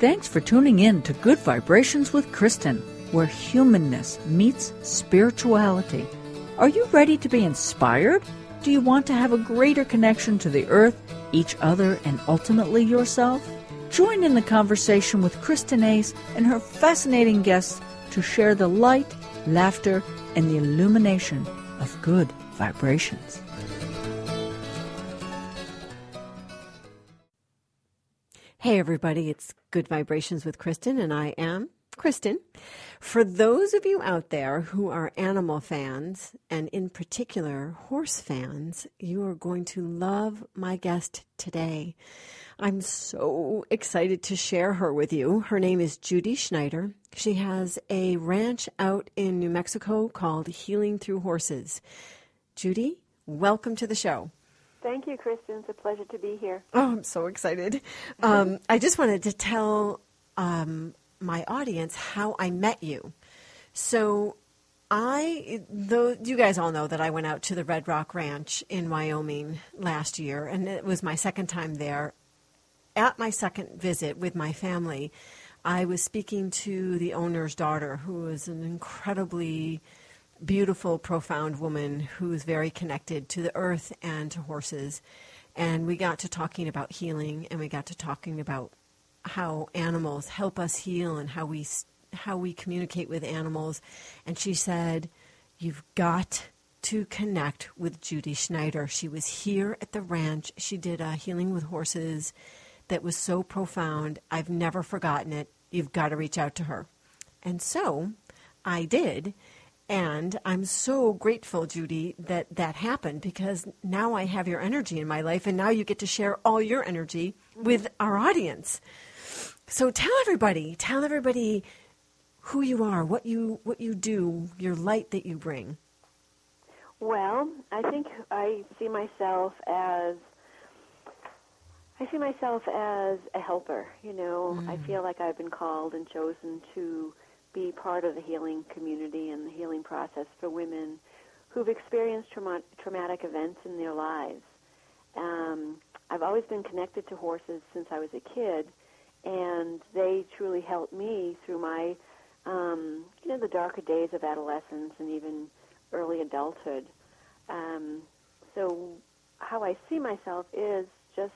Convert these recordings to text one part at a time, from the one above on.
Thanks for tuning in to Good Vibrations with Kristin, where humanness meets spirituality. Are you ready to be inspired? Do you want to have a greater connection to the earth, each other, and ultimately yourself? Join in the conversation with Kristin Ace and her fascinating guests to share the light, laughter, and the illumination of good vibrations. Hey, everybody, it's Good Vibrations with Kristin, and I am Kristin. For those of you out there who are animal fans, and in particular horse fans, you are going to love my guest today. I'm so excited to share her with you. Her name is Judy Schneider. She has a ranch out in New Mexico called Healing Through Horses. Judy, welcome to the show. Thank you, Kristin. It's a pleasure to be here. Oh, I'm so excited. Um, I just wanted to tell um, my audience how I met you. So, I, though you guys all know that I went out to the Red Rock Ranch in Wyoming last year, and it was my second time there. At my second visit with my family, I was speaking to the owner's daughter, who was an incredibly beautiful, profound woman who is very connected to the earth and to horses. And we got to talking about healing, and we got to talking about how animals help us heal and how we how we communicate with animals. And she said, "You've got to connect with Judy Schneider. She was here at the ranch. She did a healing with horses that was so profound. I've never forgotten it. You've got to reach out to her." And so I did. And I'm so grateful, Judy, that that happened because now I have your energy in my life, and now you get to share all your energy with our audience. So tell everybody, tell everybody who you are, what you what you do, your light that you bring. Well, I think I see myself as I see myself as a helper. You know, mm. I feel like I've been called and chosen to be part of the healing community and the healing process for women who've experienced trauma- traumatic events in their lives. Um, I've always been connected to horses since I was a kid, and they truly helped me through my, um, you know, the darker days of adolescence and even early adulthood. Um, so, how I see myself is just,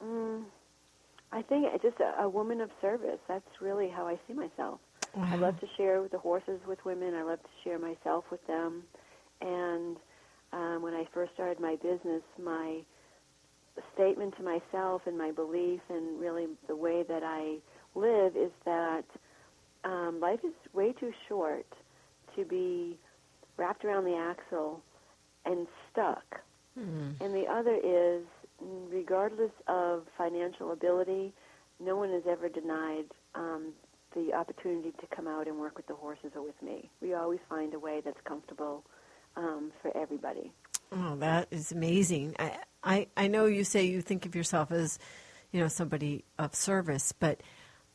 um, I think, just a, a woman of service. That's really how I see myself. Wow. I love to share the horses with women. I love to share myself with them. And um, when I first started my business, my statement to myself and my belief and really the way that I live is that um, life is way too short to be wrapped around the axle and stuck. Mm-hmm. And the other is, regardless of financial ability, no one is ever denied um, the opportunity to come out and work with the horses or with me. We always find a way that's comfortable um, for everybody. Oh, that is amazing. I, I, I know you say you think of yourself as, you know, somebody of service, but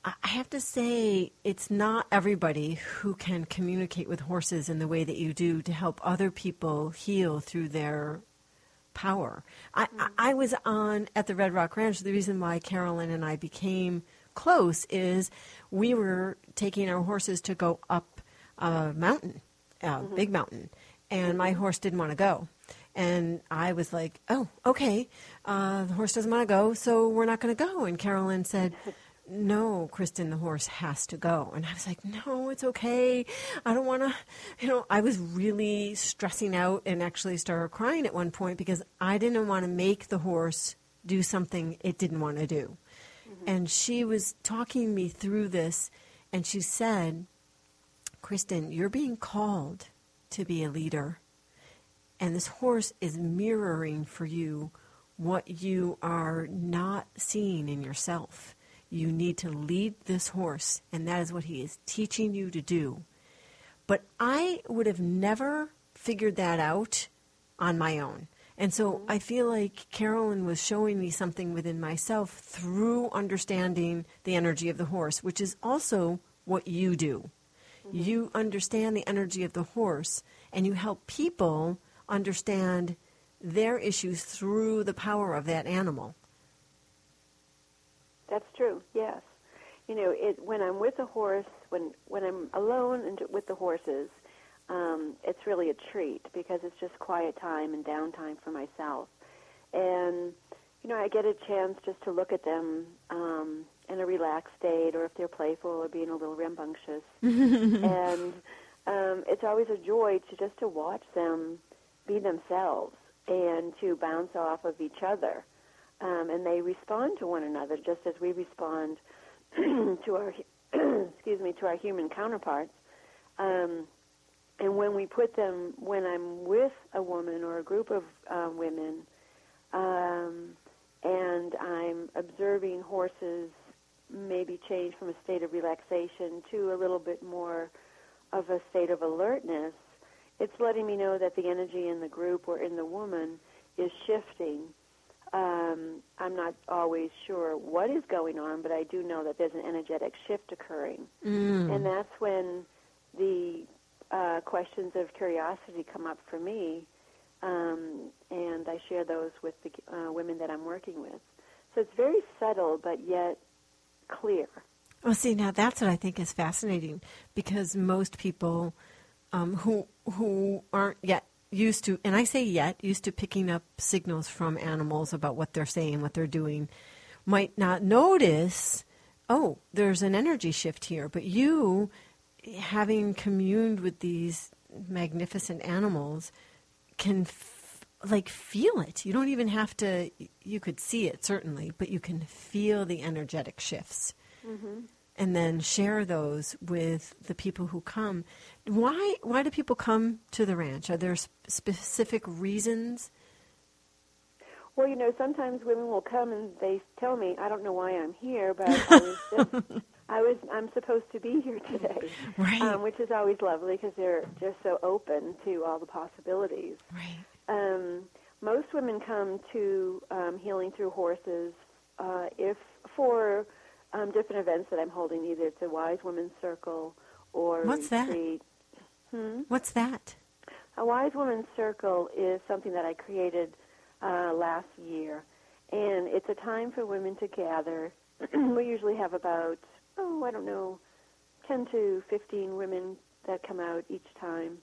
I have to say it's not everybody who can communicate with horses in the way that you do to help other people heal through their power. I, I was on at the Red Rock Ranch. The reason why Carolyn and I became close is we were taking our horses to go up a mountain, a mm-hmm. big mountain, and my horse didn't want to go. And I was like, oh, okay, uh, the horse doesn't want to go, so we're not going to go. And Carolyn said, no, Kristin, the horse has to go. And I was like, no, it's okay. I don't want to, you know, I was really stressing out and actually started crying at one point because I didn't want to make the horse do something it didn't want to do. And she was talking me through this, and she said, Kristin, you're being called to be a leader. And this horse is mirroring for you what you are not seeing in yourself. You need to lead this horse, and that is what he is teaching you to do. But I would have never figured that out on my own. And so I feel like Carolyn was showing me something within myself through understanding the energy of the horse, which is also what you do. Mm-hmm. You understand the energy of the horse and you help people understand their issues through the power of that animal. That's true, yes. you know, it when I'm with a horse, when when I'm alone and with the horses, um, it's really a treat because it's just quiet time and downtime for myself, and you know, I get a chance just to look at them um, in a relaxed state, or if they're playful or being a little rambunctious, and um, it's always a joy to just to watch them be themselves and to bounce off of each other. Um, and they respond to one another just as we respond to our excuse me to our human counterparts. Um, and when we put them, when I'm with a woman or a group of uh, women, um, and I'm observing horses maybe change from a state of relaxation to a little bit more of a state of alertness, it's letting me know that the energy in the group or in the woman is shifting. Um, I'm not always sure what is going on, but I do know that there's an energetic shift occurring. Mm. And that's when the uh, questions of curiosity come up for me, um, and I share those with the uh, women that I'm working with. So it's very subtle, but yet clear. Well, see, now that's what I think is fascinating because most people um, who who aren't yet used to, and I say yet, used to picking up signals from animals about what they're saying, what they're doing, might not notice. Oh, there's an energy shift here. But you, having communed with these magnificent animals, can f- like feel it. You don't even have to. You could see it certainly, but you can feel the energetic shifts. Mm-hmm. And then share those with the people who come. Why? Why do people come to the ranch? Are there sp- specific reasons? Well, you know, sometimes women will come and they tell me, "I don't know why I'm here, but I was just, I was, I'm supposed to be here today," Right. um, which is always lovely because they're just so open to all the possibilities. Right. Um, most women come to um, healing through horses uh, if for um, different events that I'm holding. Either it's a Wise Women's Circle or What's that? retreat. Hmm? What's that? A Wise Women's Circle is something that I created uh, last year, and it's a time for women to gather. we usually have about oh I don't know, ten to fifteen women that come out each time,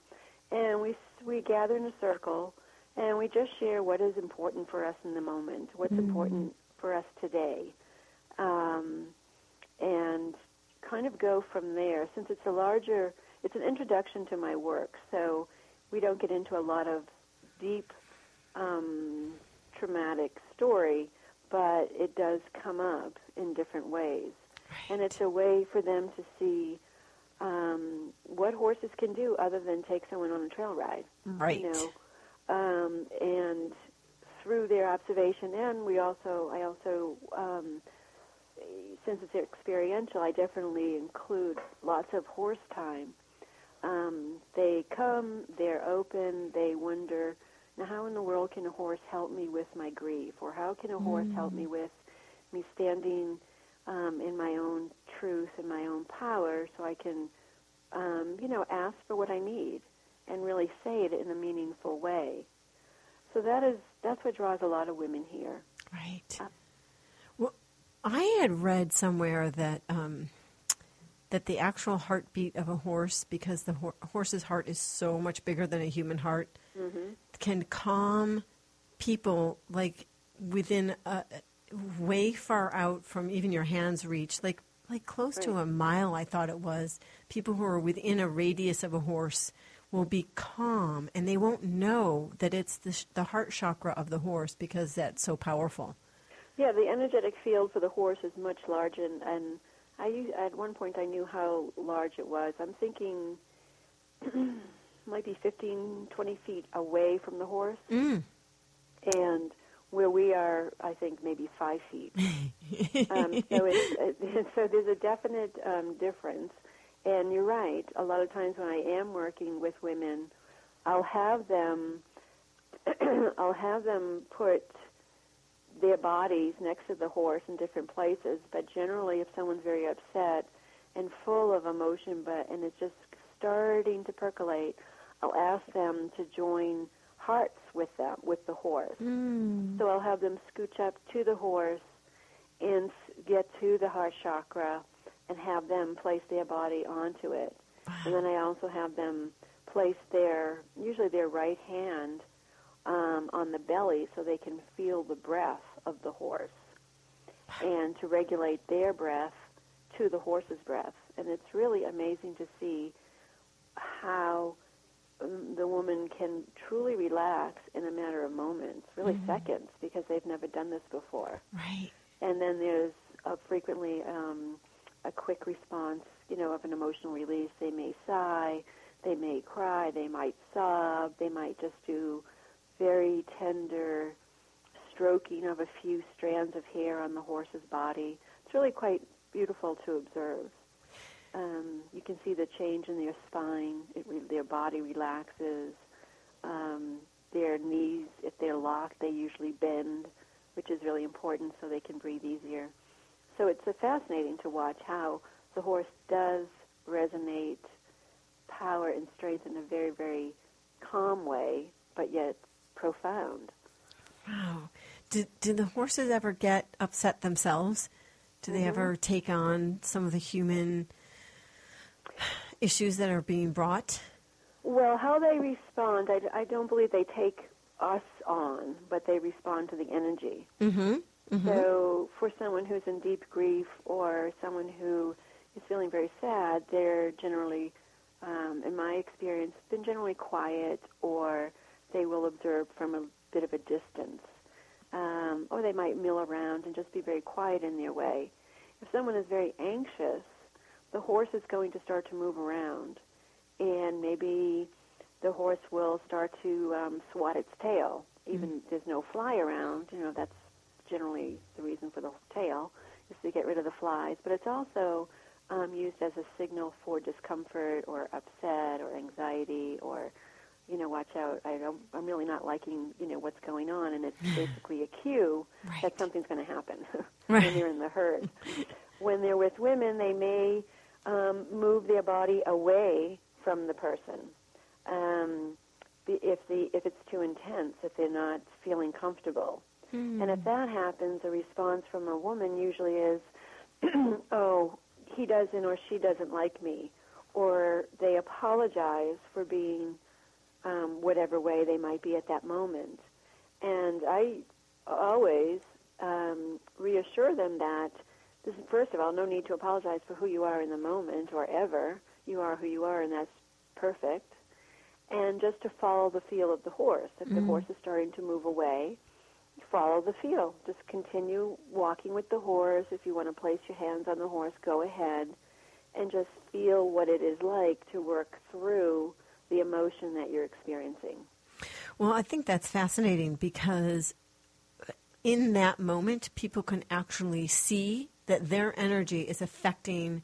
and we we gather in a circle, and we just share what is important for us in the moment, what's important for us today, um, and kind of go from there. Since it's a larger, it's an introduction to my work, so we don't get into a lot of deep um, traumatic story, but it does come up in different ways. And it's a way for them to see um, what horses can do other than take someone on a trail ride. Right. You know, um, and through their observation, and we also, I also, um, since it's experiential, I definitely include lots of horse time. Um, they come, they're open, they wonder, now how in the world can a horse help me with my grief, or how can a horse help me with me standing um, in my own truth and my own power, so I can, um, you know, ask for what I need and really say it in a meaningful way. So that is that's what draws a lot of women here. Right. Uh, Well, I had read somewhere that um, that the actual heartbeat of a horse, because the hor- horse's heart is so much bigger than a human heart, can calm people like within a way far out from even your hands reach, like like close to a mile. I thought it was people who are within a radius of a horse will be calm and they won't know that it's the, sh- the heart chakra of the horse because that's so powerful. Yeah, the energetic field for the horse is much larger, and, and I at one point I knew how large it was. I'm thinking might be 15, 20 feet away from the horse, Mm. and where we are, I think maybe five feet. um, so it's, so there's a definite um, difference. And you're right. A lot of times when I am working with women, I'll have them, I'll have them put their bodies next to the horse in different places. But generally, if someone's very upset and full of emotion, but and it's just starting to percolate, I'll ask them to join hearts with them with the horse. Mm. So I'll have them scooch up to the horse and get to the heart chakra and have them place their body onto it. And then I also have them place their, usually their right hand um, on the belly so they can feel the breath of the horse and to regulate their breath to the horse's breath. And it's really amazing to see how the woman can truly relax in a matter of moments, really Mm-hmm. seconds, because they've never done this before. Right. And then there's uh, frequently um, a quick response, you know, of an emotional release. They may sigh, they may cry, they might sob, they might just do very tender stroking of a few strands of hair on the horse's body. It's really quite beautiful to observe. Um, you can see the change in their spine. It re- their body relaxes. Um, their knees, if they're locked, they usually bend, which is really important so they can breathe easier. So it's uh, fascinating to watch how the horse does resonate power and strength in a very, very calm way, but yet profound. Wow. Did, do the horses ever get upset themselves? Do they ever take on some of the human issues that are being brought? Well, how they respond, I, I don't believe they take us on, but they respond to the energy. Mm-hmm. So, for someone who's in deep grief or someone who is feeling very sad, they're generally, um, in my experience, been generally quiet, or they will observe from a bit of a distance, um, or they might mill around and just be very quiet in their way. If someone is very anxious, the horse is going to start to move around, and maybe the horse will start to um, swat its tail. Even if there's no fly around, you know that's generally the reason for the tail is to get rid of the flies. But it's also um, used as a signal for discomfort or upset or anxiety or you know watch out I don't, I'm really not liking you know what's going on and it's basically a cue Right. that something's going to happen Right. when they're in the herd. when they're with women, they may um, move their body away from the person. Um, if the if it's too intense, if they're not feeling comfortable, and if that happens, a response from a woman usually is, "Oh, he doesn't or she doesn't like me," or they apologize for being um, whatever way they might be at that moment. And I always um, reassure them that this, first of all, no need to apologize for who you are in the moment or ever. You are who you are, and that's perfect. And just to follow the feel of the horse. If the mm-hmm. horse is starting to move away, follow the feel. Just continue walking with the horse. If you want to place your hands on the horse, go ahead and just feel what it is like to work through the emotion that you're experiencing. Well, I think that's fascinating because in that moment, people can actually see that their energy is affecting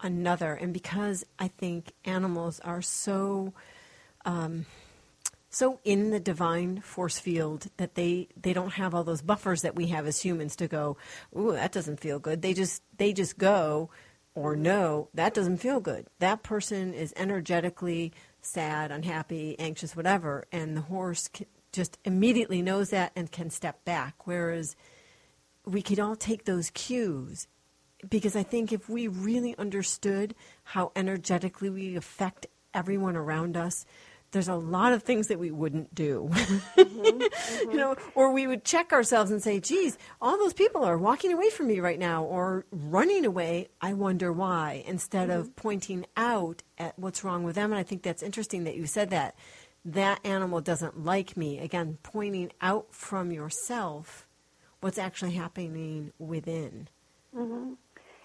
another. And because I think animals are so. Um, so in the divine force field that they they don't have all those buffers that we have as humans to go ooh that doesn't feel good they just they just go or no that doesn't feel good that person is energetically sad unhappy anxious whatever and the horse just immediately knows that and can step back whereas we could all take those cues because I think if we really understood how energetically we affect everyone around us, there's a lot of things that we wouldn't do. Mm-hmm. Mm-hmm. you know, or we would check ourselves and say, geez, all those people are walking away from me right now or running away. I wonder why, instead of mm-hmm. pointing out at what's wrong with them. And I think that's interesting that you said that. That animal doesn't like me. Again, pointing out from yourself what's actually happening within.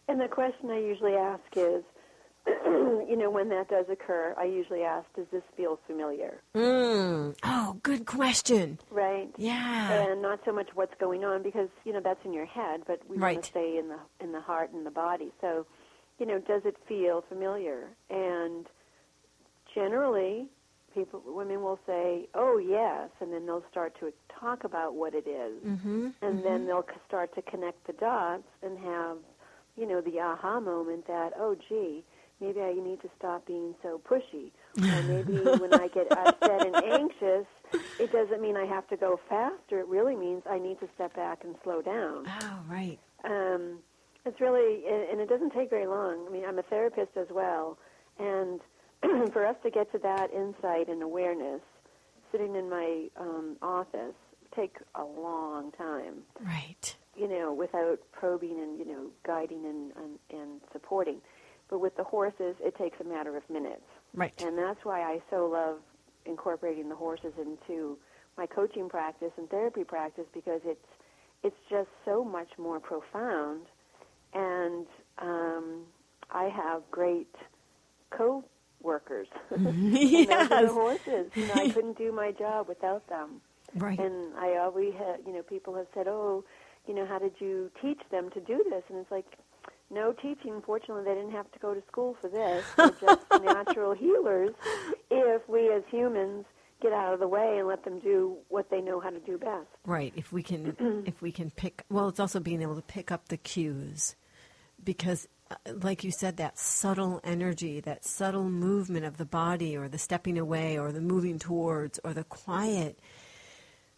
And the question I usually ask is, you know, when that does occur, I usually ask, does this feel familiar? Mm. Oh, good question. Right? Yeah. And not so much what's going on because, you know, that's in your head, but we want to stay in the in the heart and the body. So, you know, does it feel familiar? And generally, people women will say, "Oh, yes," and then they'll start to talk about what it is. Mm-hmm. and then they'll start to connect the dots and have, you know, the aha moment that, oh, gee, maybe I need to stop being so pushy, or maybe when I get upset and anxious, it doesn't mean I have to go faster. It really means I need to step back and slow down. Oh, right. Um, it's really, and it doesn't take very long. I mean, I'm a therapist as well, and for us to get to that insight and awareness, sitting in my um, office, take a long time. Right. You know, without probing and you know guiding and, and and supporting. But with the horses, it takes a matter of minutes. Right. And that's why I so love incorporating the horses into my coaching practice and therapy practice because it's it's just so much more profound and um, I have great co-workers. yes. the horses. You know, I couldn't do my job without them. Right. And I always had, you know, people have said, "Oh, you know, how did you teach them to do this?" And it's like, no teaching. Fortunately, they didn't have to go to school for this. They're just natural healers. If we as humans get out of the way and let them do what they know how to do best. Right. If we can, if we can pick. Well, it's also being able to pick up the cues, because, like you said, that subtle energy, that subtle movement of the body, or the stepping away, or the moving towards, or the quiet.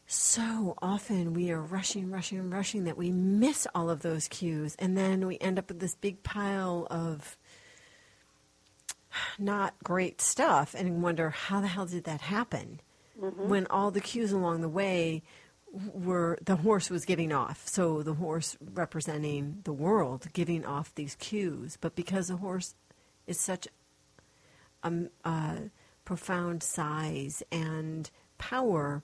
So often we are rushing, rushing, rushing that we miss all of those cues, and then we end up with this big pile of not great stuff and wonder how the hell did that happen mm-hmm. when all the cues along the way were the horse was giving off. So the horse representing the world giving off these cues. But because the horse is such a, a profound size and power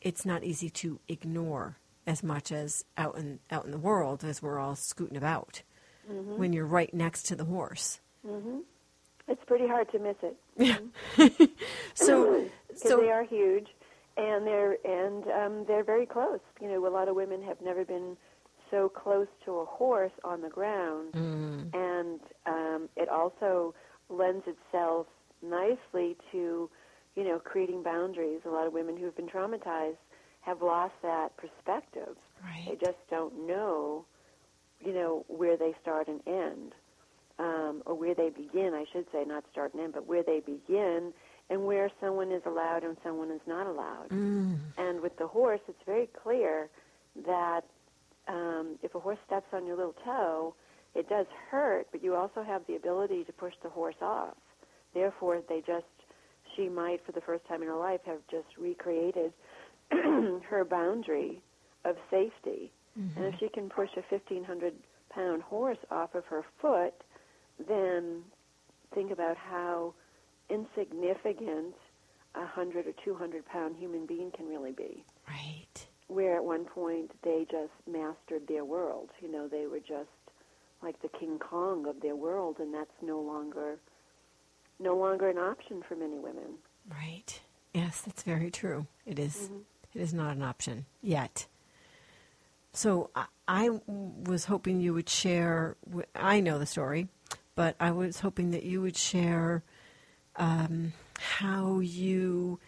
it's not easy to ignore as much as out in out in the world as we're all scooting about mm-hmm. when you're right next to the horse. Mm-hmm. It's pretty hard to miss it. Mm-hmm. so so they are huge, and they're and um, they're very close. You know, a lot of women have never been so close to a horse on the ground, Mm. and um, it also lends itself nicely to, you know, creating boundaries. A lot of women who have been traumatized have lost that perspective. They just don't know, you know, where they start and end, um, or where they begin, I should say, not start and end, but where they begin and where someone is allowed and someone is not allowed. Mm. And with the horse, it's very clear that um, if a horse steps on your little toe, it does hurt, but you also have the ability to push the horse off. Therefore, they just, she might, for the first time in her life, have just recreated her boundary of safety. And if she can push a 1,500 pound horse off of her foot, then think about how insignificant a 100 or 200 pound human being can really be. right Where at one point they just mastered their world. You know, they were just like the King Kong of their world, and that's no longer no longer an option for many women. right yes that's very true it is- mm-hmm. it is not an option yet so I, I was hoping you would share i know the story but i was hoping that you would share um, how you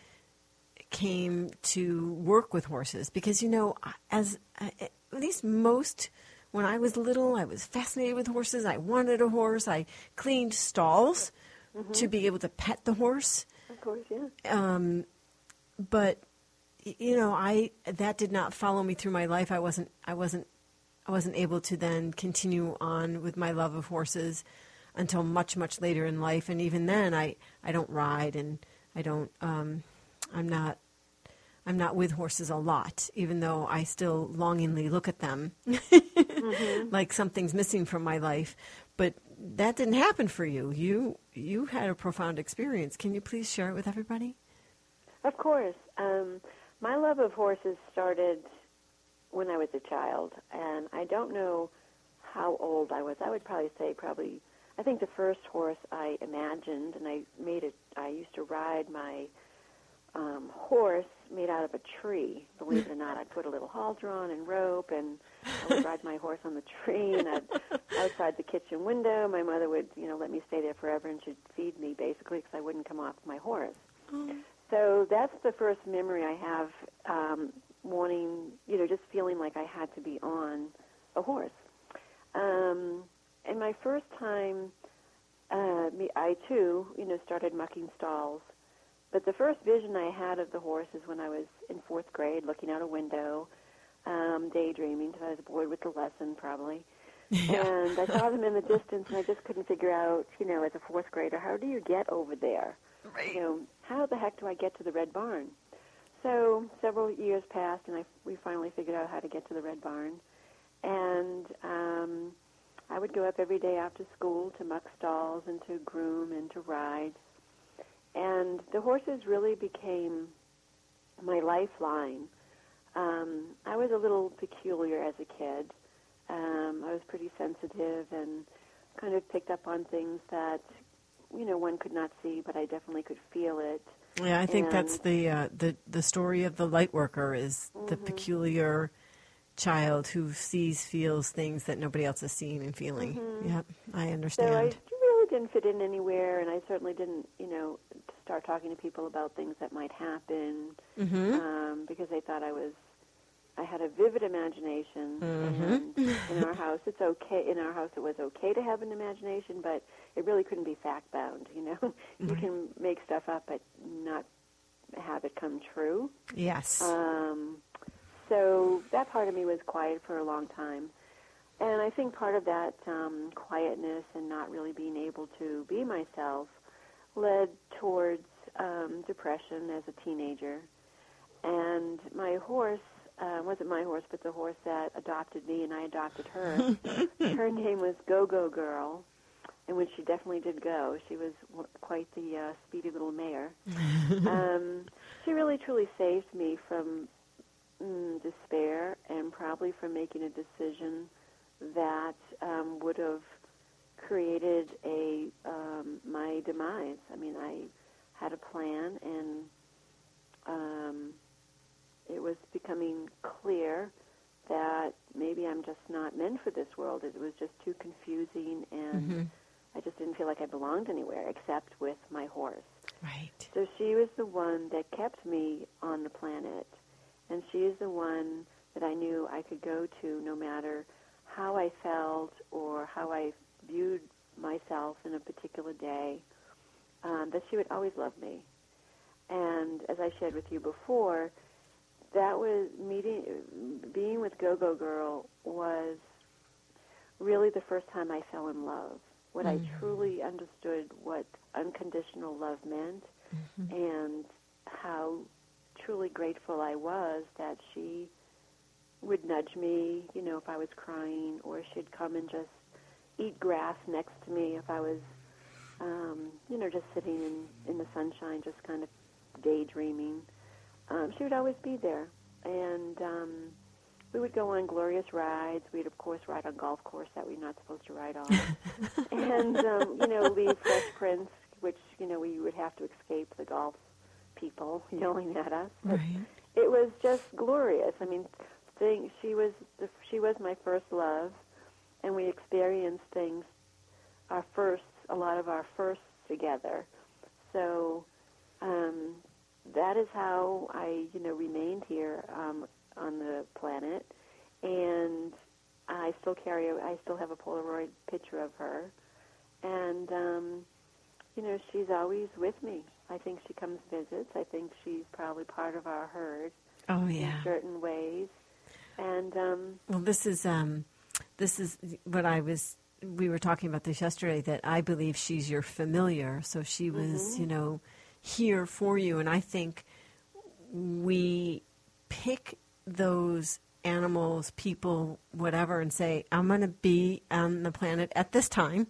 came to work with horses. Because you know as at least most when i was little i was fascinated with horses. I wanted a horse. I cleaned stalls to be able to pet the horse. Of course, yeah. um, but you know i that did not follow me through my life. I wasn't i wasn't i wasn't able to then continue on with my love of horses until much much later in life and even then i i don't ride and i don't um i'm not i'm not with horses a lot even though i still longingly look at them like something's missing from my life but that didn't happen for you you you had a profound experience can you please share it with everybody Of course. Um, my love of horses started when I was a child, and I don't know how old I was. I would probably say probably. I think the first horse I imagined, and I made it. I used to ride my um, horse made out of a tree. Believe it or not, I'd put a little halter on and rope, and I would ride my horse on the tree. And I'd outside the kitchen window. My mother would, you know, let me stay there forever, and she'd feed me basically because I wouldn't come off my horse. So that's the first memory I have um, wanting, you know, just feeling like I had to be on a horse. Um, and my first time, uh, me, I too, you know, started mucking stalls. But the first vision I had of the horse is when I was in fourth grade, looking out a window, um, daydreaming because I was bored with the lesson probably. Yeah. And I saw them in the distance, and I just couldn't figure out, you know, as a fourth grader, how do you get over there? Right. You know, how the heck do I get to the Red Barn? So several years passed, and I, we finally figured out how to get to the Red Barn. And um, I would go up every day after school to muck stalls and to groom and to ride. And the horses really became my lifeline. Um, I was a little peculiar as a kid. Um, I was pretty sensitive and kind of picked up on things that, you know, one could not see, but I definitely could feel it. Yeah, I think And- that's the uh, the the story of the light worker is the Mm-hmm. peculiar child who sees, feels things that nobody else is seeing and feeling. Yep, I Mm-hmm. So. I really didn't fit in anywhere, and I certainly didn't, you know, start talking to people about things that might happen mm-hmm. um, because they thought I was. I had a vivid imagination, Mhm. and in our house, it's okay. In our house, it was okay to have an imagination, but it really couldn't be fact bound. You know, you can make stuff up, but not have it come true. Yes. Um, so that part of me was quiet for a long time. And I think part of that um, quietness and not really being able to be myself led towards um, depression as a teenager. And my horse uh, wasn't my horse, but the horse that adopted me and I adopted her. her name was Go Go Girl, and when she definitely did go, she was w- quite the uh, speedy little mare. um, she really truly saved me from mm, despair and probably from making a decision that um, would have created a um, my demise. I mean, I had a plan, and um, it was becoming clear that maybe I'm just not meant for this world. It was just too confusing, and Mhm. I just didn't feel like I belonged anywhere except with my horse. Right. So she was the one that kept me on the planet, and she is the one that I knew I could go to no matter how I felt or how I viewed myself in a particular day. Um, that she would always love me. And as I shared with you before, that was meeting, being with Go Go Girl was really the first time I fell in love. When I truly understood what unconditional love meant, and how truly grateful I was that she would nudge me, you know, if I was crying, or she'd come and just eat grass next to me if I was, um, you know, just sitting in, in the sunshine, just kind of daydreaming. Um, she would always be there. And um, we would go on glorious rides. We'd, of course, ride on golf course that we're not supposed to ride on. and, um, you know, leave Fresh Prince, which, you know, we would have to escape the golf people yelling at us. Right. it was just glorious. I mean, thing she was the, she was my first love, and we experienced things, our firsts, a lot of our firsts together. So um, that is how I, you know, remained here um, on the planet, and I still carry, a, I still have a Polaroid picture of her, and um, you know, she's always with me. I think she comes visits. I think she's probably part of our herd Oh in yeah. certain ways. And um, Well, this is um, this is what I was. We were talking about this yesterday. That I believe she's your familiar, so she was, you know, here for you. And I think we pick those animals, people, whatever, and say, "I'm going to be on the planet at this time,"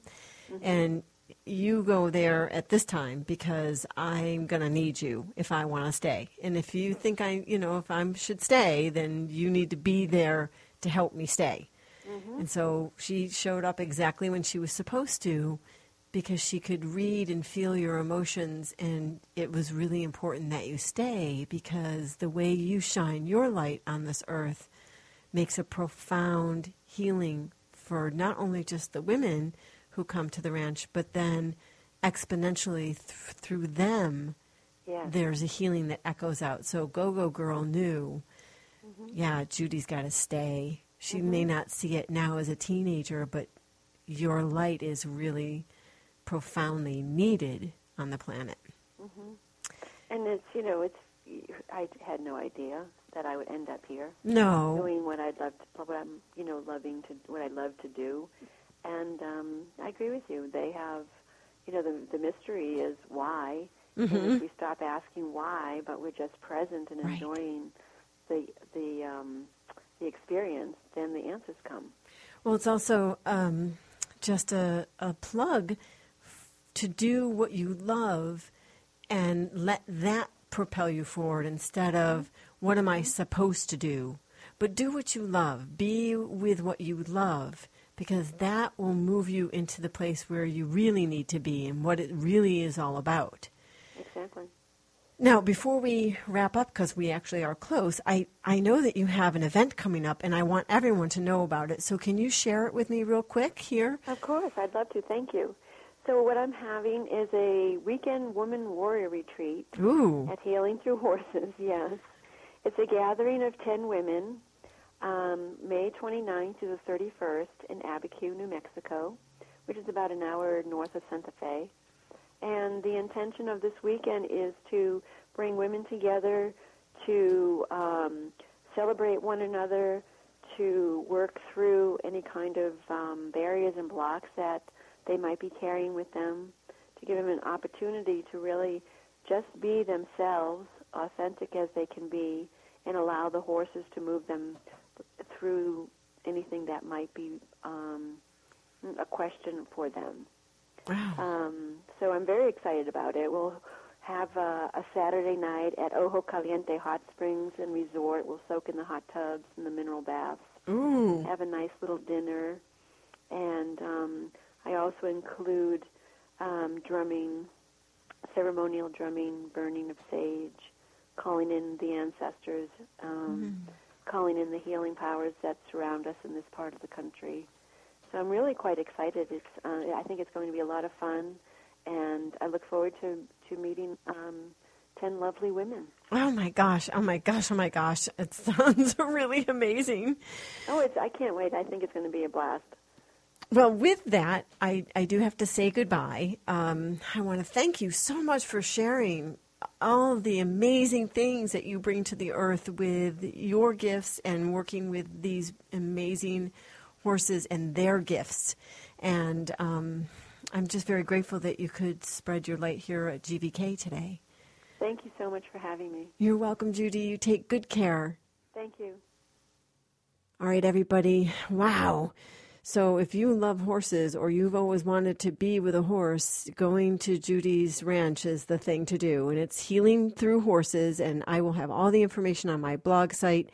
and you go there at this time because I'm going to need you if I want to stay. And if you think I, you know, if I should stay, then you need to be there to help me stay. Mm-hmm. And so she showed up exactly when she was supposed to because she could read and feel your emotions. And it was really important that you stay because the way you shine your light on this earth makes a profound healing for not only just the women who come to the ranch, but then exponentially th- through them, yeah, there's a healing that echoes out. So Go Go Girl knew, Mm-hmm. yeah, Judy's got to stay. She may not see it now as a teenager, but your light is really profoundly needed on the planet. and it's you know it's I had no idea that I would end up here No. doing what I'd love to, what I'm, you know, loving to, what I love to do. And um, I agree with you. They have, you know, the the mystery is why. And if we stop asking why, but we're just present and Right. enjoying the the um, the experience, then the answers come. Well, it's also um, just a, a plug to do what you love and let that propel you forward instead of what am I supposed to do? But do what you love. Be with what you love because that will move you into the place where you really need to be and what it really is all about. Exactly. Now, before we wrap up, because we actually are close, I, I know that you have an event coming up and I want everyone to know about it. So, can you share it with me real quick here? Of course, I'd love to. Thank you. So what I'm having is a weekend woman warrior retreat Ooh. at Healing Through Horses. Yes, it's a gathering of ten women, um, May 29th to the 31st in Abiquiu, New Mexico, which is about an hour north of Santa Fe. And the intention of this weekend is to bring women together to um, celebrate one another, to work through any kind of um, barriers and blocks that they might be carrying with them, to give them an opportunity to really just be themselves, authentic as they can be, and allow the horses to move them through anything that might be um, a question for them. Wow. Um, so I'm very excited about it. We'll have a, a Saturday night at Ojo Caliente Hot Springs and Resort. We'll soak in the hot tubs and the mineral baths. Ooh. Have a nice little dinner, and um, I also include um, drumming, ceremonial drumming, burning of sage, calling in the ancestors, um, calling in the healing powers that surround us in this part of the country. So I'm really quite excited. It's uh, I think it's going to be a lot of fun, and I look forward to to meeting um, ten lovely women. Oh my gosh. Oh my gosh. Oh my gosh. It sounds really amazing. Oh, it's I can't wait. I think it's going to be a blast. Well, with that, I, I do have to say goodbye. Um, I want to thank you so much for sharing all the amazing things that you bring to the earth with your gifts and working with these amazing horses and their gifts. And um, I'm just very grateful that you could spread your light here at GVK today. Thank you so much for having me. You're welcome, Judy. You take good care. Thank you. All right, everybody. Wow. So, if you love horses or you've always wanted to be with a horse, going to Judy's ranch is the thing to do. And it's healing through horses. And I will have all the information on my blog site.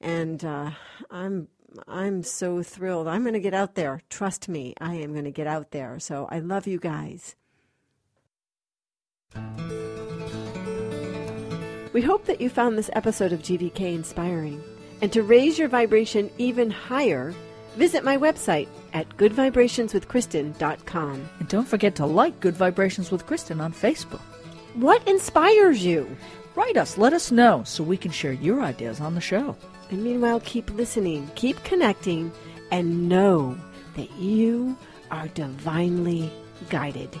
And uh, I'm I'm so thrilled. I'm going to get out there. Trust me, I am going to get out there. So I love you guys. We hope that you found this episode of GVK inspiring. And to raise your vibration even higher, visit my website at goodvibrationswithkristin.com. And don't forget to like Good Vibrations with Kristin on Facebook. What inspires you? Write us, let us know so we can share your ideas on the show. And meanwhile, keep listening, keep connecting, and know that you are divinely guided.